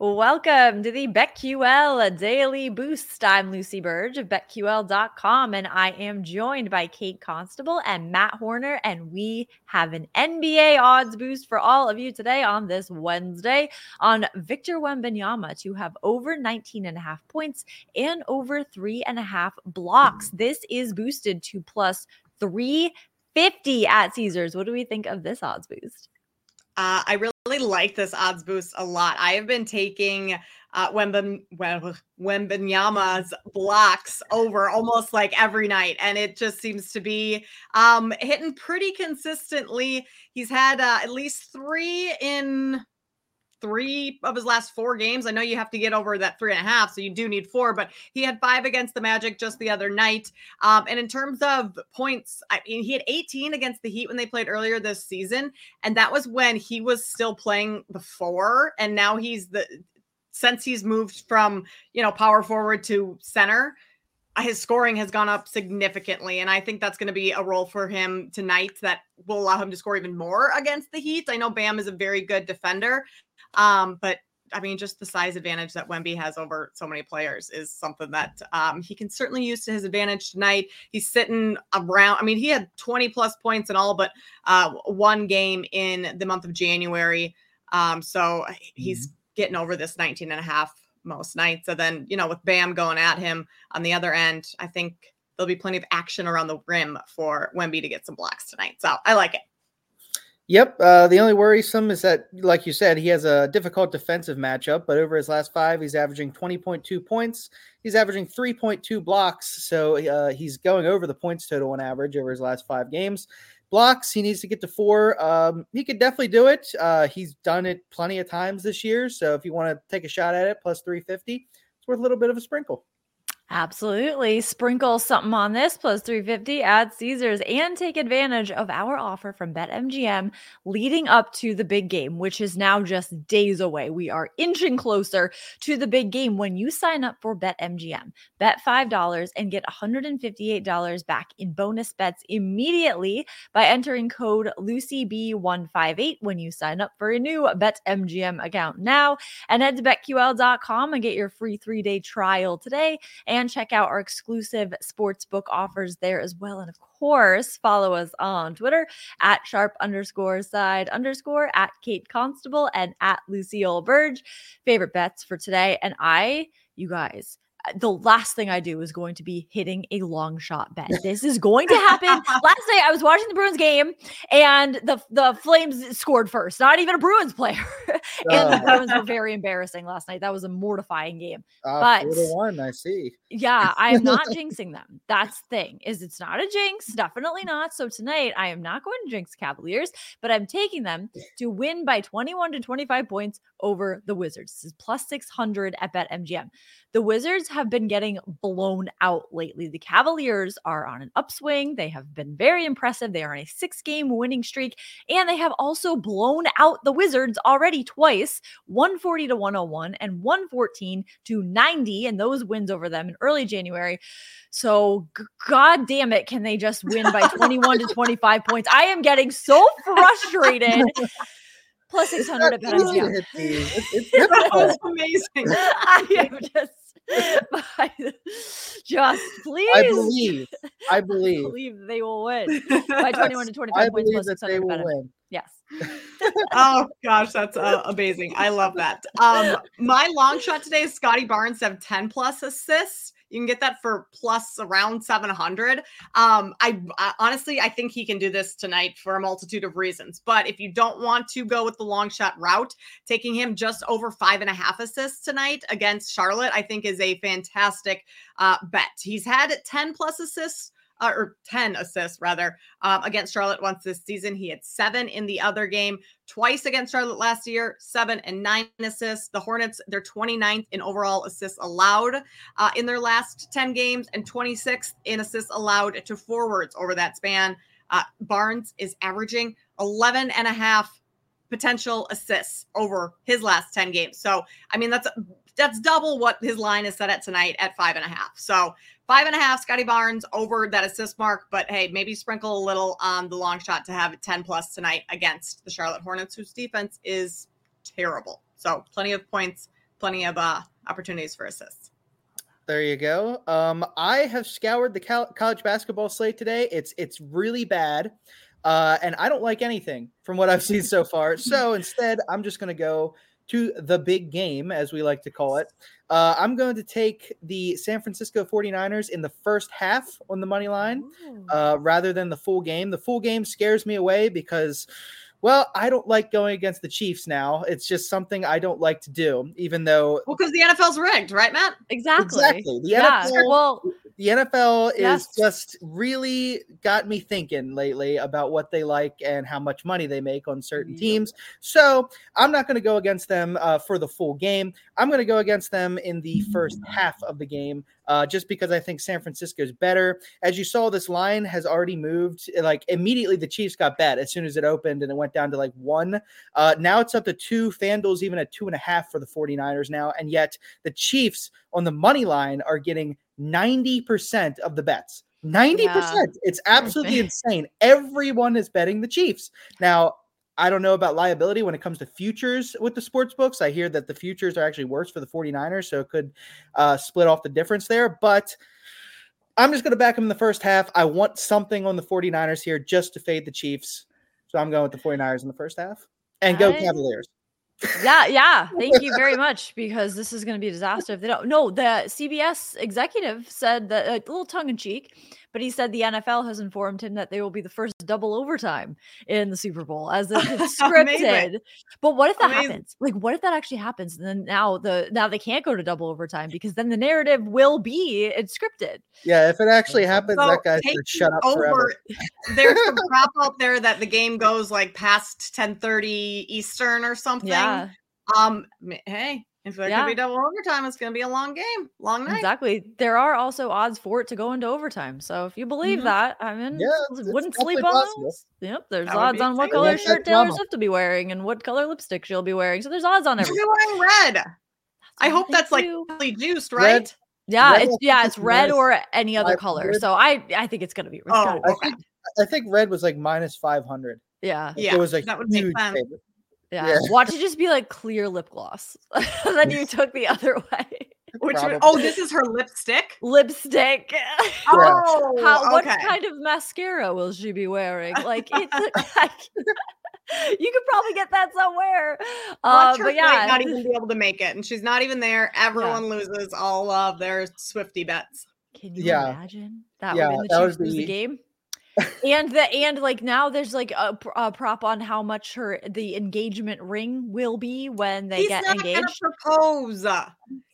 Welcome to the BetQL Daily Boost. I'm Lucy Burge of BetQL.com, and I am joined by Kate Constable and Matt Horner, and we have an NBA odds boost for all of you today on this Wednesday on Victor Wembanyama to have over 19 and a half points and over three and a half blocks. This is boosted to plus 350 at Caesars. What do we think of this odds boost? Uh, I really like this odds boost a lot. I have been taking uh, Wemben, Wembanyama's blocks over almost like every night, and it just seems to be um, hitting pretty consistently. He's had uh, at least three in three of his last four games. I know you have to get over that three and a half, so you do need four, but he had five against the Magic just the other night. Um, and in terms of points, I mean, he had 18 against the Heat when they played earlier this season, and that was when he was still playing the four, and now he's the since he's moved from you know power forward to center his scoring has gone up significantly and i think that's going to be a role for him tonight that will allow him to score even more against the heat i know bam is a very good defender um, but I mean, just the size advantage that Wemby has over so many players is something that um, he can certainly use to his advantage tonight. He's sitting around, I mean, he had 20 plus points and all, but uh, one game in the month of January. Um, so he's mm-hmm. getting over this 19 and a half most nights. So then, you know, with Bam going at him on the other end, I think there'll be plenty of action around the rim for Wemby to get some blocks tonight. So I like it. Yep. Uh, the only worrisome is that, like you said, he has a difficult defensive matchup, but over his last five, he's averaging 20.2 points. He's averaging 3.2 blocks. So uh, he's going over the points total on average over his last five games. Blocks, he needs to get to four. Um, he could definitely do it. Uh, he's done it plenty of times this year. So if you want to take a shot at it, plus 350, it's worth a little bit of a sprinkle. Absolutely. Sprinkle something on this plus 350 at Caesars and take advantage of our offer from BetMGM leading up to the big game, which is now just days away. We are inching closer to the big game when you sign up for BetMGM. Bet $5 and get $158 back in bonus bets immediately by entering code LucyB158 when you sign up for a new BetMGM account now. And head to BetQL.com and get your free three day trial today and check out our exclusive sportsbook offers there as well. And of course, follow us on Twitter at sharp underscore side underscore at Kate Constable and at Lucille Burge. Favorite bets for today. And I, you guys, the last thing I do is going to be hitting a long shot bet. This is going to happen. last night I was watching the Bruins game and the the Flames scored first. Not even a Bruins player. and the Bruins were very embarrassing last night. That was a mortifying game. Uh, but one, I see. Yeah, I am not jinxing them. That's the thing. Is it's not a jinx, definitely not. So tonight I am not going to jinx Cavaliers, but I'm taking them to win by 21 to 25 points over the Wizards. This is plus 600 at BetMGM. The Wizards have been getting blown out lately. The Cavaliers are on an upswing. They have been very impressive. They are on a six game winning streak, and they have also blown out the Wizards already twice 140 to 101 and 114 to 90, and those wins over them in early January. So, g- God damn it, can they just win by 21 to 25 points? I am getting so frustrated plus 600 at BetMGM. It's, it's difficult. amazing. I am just just please. I believe. I believe. I believe they will win by 21 to 25 I points believe plus that they will better. win. Yes. oh gosh, that's uh, amazing. I love that. Um, my long shot today is Scottie Barnes have 10 plus assists. You can get that for plus around 700. Um, I, I, honestly, I think he can do this tonight for a multitude of reasons. But if you don't want to go with the long shot route, taking him just over five and a half assists tonight against Charlotte, I think is a fantastic uh, bet. He's had 10 plus assists uh, or 10 assists rather um, against Charlotte once this season. He had seven in the other game, twice against Charlotte last year, seven and nine assists. The Hornets, they're 29th in overall assists allowed uh, in their last 10 games and 26th in assists allowed to forwards over that span. Uh, Barnes is averaging 11 and a half potential assists over his last 10 games. So, I mean, that's that's double what his line is set at tonight at five and a half. So, five and a half, Scottie Barnes over that assist mark. But hey, maybe sprinkle a little on the long shot to have it 10 plus tonight against the Charlotte Hornets, whose defense is terrible. So, plenty of points, plenty of uh, opportunities for assists. There you go. Um, I have scoured the college basketball slate today. It's it's really bad, uh, and I don't like anything from what I've seen so far. So instead, I'm just going to go to the big game, as we like to call it. Uh, I'm going to take the San Francisco 49ers in the first half on the money line uh, rather than the full game. The full game scares me away because well, I don't like going against the Chiefs now. It's just something I don't like to do, even though. Well, because the NFL's rigged, right, Matt? Exactly. Exactly. The yeah. NFL, well, the NFL Yes. is just really got me thinking lately about what they like and how much money they make on certain teams. So I'm not going to go against them uh, for the full game. I'm going to go against them in the first half of the game, uh, just because I think San Francisco is better. As you saw, this line has already moved. Like immediately, the Chiefs got bet as soon as it opened, and it went down to like one. Uh, now it's up to two. FanDuel's even at two and a half for the 49ers now, and yet the Chiefs on the money line are getting 90% of the bets. 90%. Yeah. It's absolutely insane. Everyone is betting the Chiefs. Now, I don't know about liability when it comes to futures with the sports books. I hear that the futures are actually worse for the 49ers, so it could uh, split off the difference there. But I'm just going to back them in the first half. I want something on the 49ers here just to fade the Chiefs. So I'm going with the 49ers in the first half. And go I- Cavaliers. yeah, yeah. Thank you very much because this is going to be a disaster if they don't. No, the CBS executive said that a little tongue in cheek, but he said the NFL has informed him that they will be the first double overtime in the Super Bowl as if it's scripted. But what if that Amazing. happens? Like, what if that actually happens? And then now the now they can't go to double overtime because then the narrative will be it's scripted. Yeah, if it actually happens, So that guy should shut up forever. There's some prop out there that the game goes like past 10:30 Eastern or something. Yeah, Um. Hey, if there Yeah. could be double overtime, it's going to be a long game, long night. exactly. There are also odds for it to go into overtime. So if you believe Mhm. that, I mean, Yeah, it's- it's wouldn't sleep on possible. those. Yep, there's That odds on what color Like shirt Taylor drama. Swift will be wearing and what color lipstick she'll be wearing. So there's odds on She'll everything. be wearing red. I hope that's like you. really juiced, Red. right? Yeah, Red, it's yeah, it's it's red minus or any other color. So I I think it's gonna be. It's Oh, be I think I think red was like minus 500. yeah, Yeah, it was a that would make huge sense. favorite. Yeah, Yeah. Watch it just be like clear lip gloss. then you took the other way. Which would, oh, this is her lipstick. Lipstick. Oh, How, what kind of mascara will she be wearing? Like it's like, you could probably get that somewhere. Uh, Watch her but yeah, not even be able to make it, and she's not even there. Everyone loses all of their Swifty bets. Can you Yeah. imagine that Yeah, would the that would Chiefs lose the game? And the and like now there's like a, a prop on how much her the engagement ring will be when they He's get engaged. propose.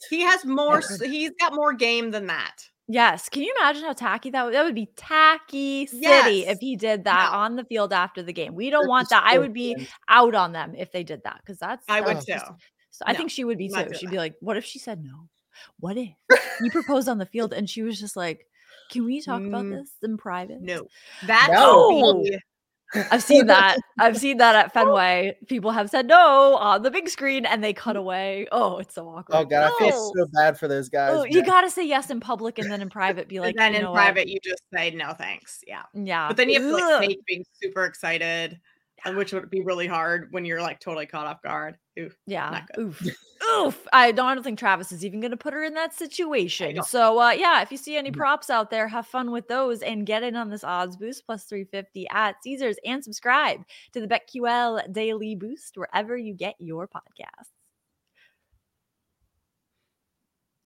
He has more. He's got more game than that. Yes, can you imagine how tacky that would that would be tacky city Yes. if he did that No. on the field after the game. We don't want that. I would be out on them if they did that because that's I would oh, too. just- So I No, think she would be too. She'd that. be like, "What if she said no? What if you proposed on the field?" And she was just like, "Can we talk about Mm, this in private?" No, that No. would I've seen that. I've seen that at Fenway. People have said no on the big screen, and they cut away. Oh, it's so awkward. Oh god, I feel so bad for those guys. Oh, you gotta say yes in public, and then in private, be like, and then "You in know what? private you just say no thanks. Yeah, yeah." but then you have to like fake being super excited, and which would be really hard when you're like totally caught off guard. Ooh. Yeah. Oof. Oof. I don't, I don't think Travis is even going to put her in that situation. So, uh, yeah, if you see any props out there, have fun with those and get in on this odds boost plus 350 at Caesars and subscribe to the BetQL Daily Boost wherever you get your podcasts.